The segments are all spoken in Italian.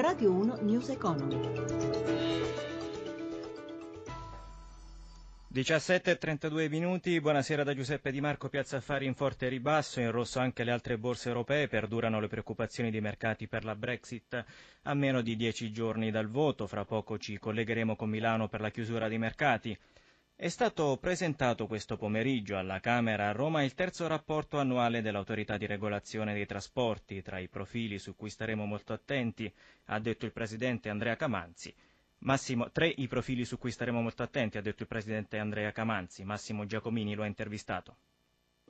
Radio 1 News Economy. 17.32 minuti, buonasera da Giuseppe Di Marco, Piazza Affari in forte ribasso, in rosso anche le altre borse europee, perdurano le preoccupazioni dei mercati per la Brexit a meno di dieci giorni dal voto, fra poco ci collegheremo con Milano per la chiusura dei mercati. È stato presentato questo pomeriggio alla Camera a Roma il terzo rapporto annuale dell'autorità di regolazione dei trasporti, tra i profili su cui staremo molto attenti, ha detto il Presidente Andrea Camanzi. Massimo, tre i profili su cui staremo molto attenti, ha detto il Presidente Andrea Camanzi. Massimo Giacomini lo ha intervistato.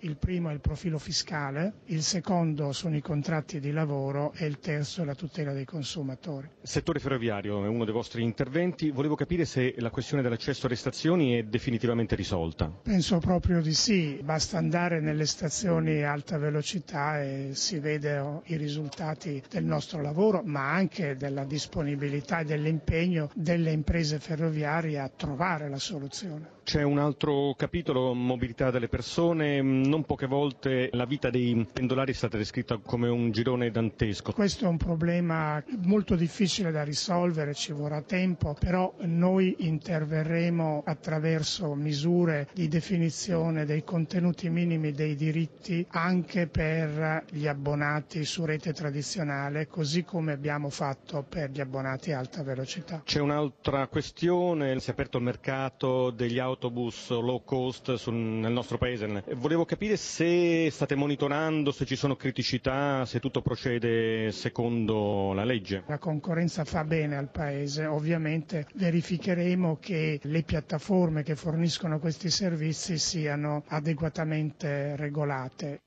Il primo è il profilo fiscale, il secondo sono i contratti di lavoro e il terzo è la tutela dei consumatori. Settore ferroviario è uno dei vostri interventi. Volevo capire se la questione dell'accesso alle stazioni è definitivamente risolta. Penso proprio di sì. Basta andare nelle stazioni alta velocità e si vedono i risultati del nostro lavoro, ma anche della disponibilità e dell'impegno delle imprese ferroviarie a trovare la soluzione. C'è un altro capitolo, mobilità delle persone. Non poche volte la vita dei pendolari è stata descritta come un girone dantesco. Questo è un problema molto difficile da risolvere, ci vorrà tempo, però noi interverremo attraverso misure di definizione dei contenuti minimi dei diritti anche per gli abbonati su rete tradizionale, così come abbiamo fatto per gli abbonati a alta velocità. C'è un'altra questione, si è aperto il mercato degli auto autobus low cost sul, nel nostro paese. Volevo capire se state monitorando, se ci sono criticità, se tutto procede secondo la legge. La concorrenza fa bene al paese, ovviamente verificheremo che le piattaforme che forniscono questi servizi siano adeguatamente regolate.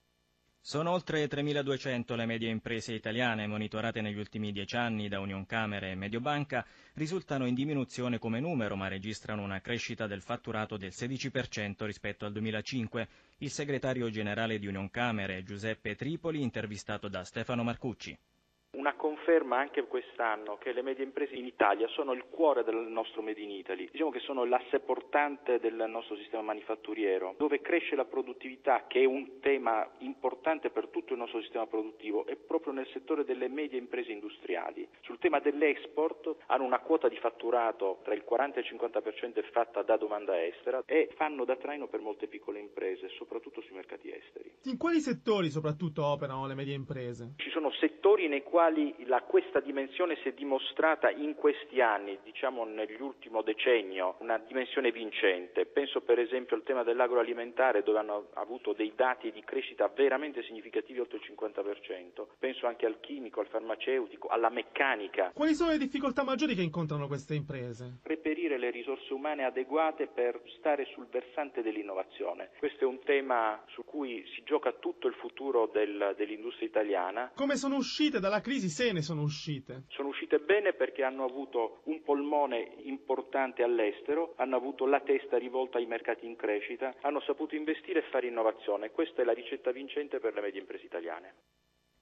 Sono oltre 3.200 le medie imprese italiane monitorate negli ultimi dieci anni da Unioncamere e Mediobanca, risultano in diminuzione come numero ma registrano una crescita del fatturato del 16% rispetto al 2005. Il segretario generale di Unioncamere Giuseppe Tripoli intervistato da Stefano Marcucci. Una conferma anche quest'anno che le medie imprese in Italia sono il cuore del nostro Made in Italy, diciamo che sono l'asse portante del nostro sistema manifatturiero, dove cresce la produttività, che è un tema importante per tutto il nostro sistema produttivo, è proprio nel settore delle medie imprese industriali. Sul tema dell'export hanno una quota di fatturato tra il 40 e il 50% è fatta da domanda estera e fanno da traino per molte piccole imprese, soprattutto sui mercati esteri. In quali settori soprattutto operano le medie imprese? Ci sono settori nei quali la, questa dimensione si è dimostrata in questi anni, diciamo nell'ultimo decennio, una dimensione vincente. Penso per esempio al tema dell'agroalimentare dove hanno avuto dei dati di crescita veramente significativi oltre il 50%. Penso anche al chimico, al farmaceutico, alla meccanica. Quali sono le difficoltà maggiori che incontrano queste imprese? Reperire le risorse umane adeguate per stare sul versante dell'innovazione. Questo è un tema su cui si gioca tutto il futuro del, dell'industria italiana. Come sono uscite dalla crisi? Crisi se ne sono uscite? Sono uscite bene perché hanno avuto un polmone importante all'estero, hanno avuto la testa rivolta ai mercati in crescita, hanno saputo investire e fare innovazione. Questa è la ricetta vincente per le medie imprese italiane.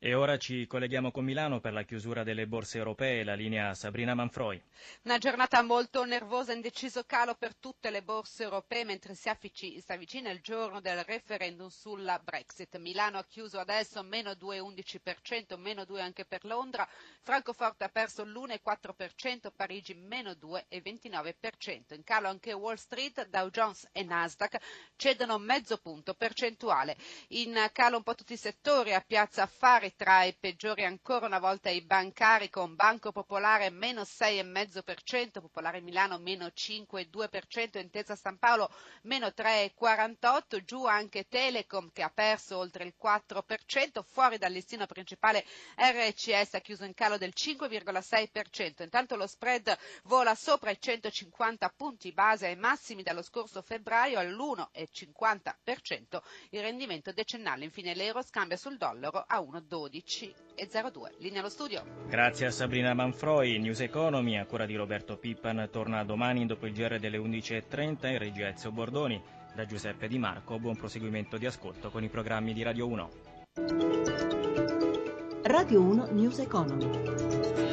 E ora ci colleghiamo con Milano per la chiusura delle borse europee, la linea Sabrina Manfroi. Una giornata molto nervosa, indeciso calo per tutte le borse europee mentre si, si avvicina il giorno del referendum sulla Brexit. Milano ha chiuso adesso meno 2,11%, meno 2 anche per Londra, Francoforte ha perso l'1,4%, Parigi meno 2,29%. In calo anche Wall Street, Dow Jones e Nasdaq cedono mezzo punto percentuale. In calo un po' tutti i settori, a Piazza Affari tra i peggiori ancora una volta i bancari con Banco Popolare meno 6,5%, Popolare Milano meno 5,2%, Intesa San Paolo meno 3,48%, giù anche Telecom che ha perso oltre il 4%, fuori dal listino principale RCS ha chiuso in calo del 5,6%, intanto lo spread vola sopra i 150 punti base ai massimi dallo scorso febbraio all'1,50%, il rendimento decennale infine l'euro scambia sul dollaro a 1,12. 12 e 02. Linea allo studio. Grazie a Sabrina Manfroi. News Economy, a cura di Roberto Pippan, torna domani dopo il GR delle 11.30 in regia Ezio Bordoni. Da Giuseppe Di Marco, buon proseguimento di ascolto con i programmi di Radio 1. Radio 1 News Economy.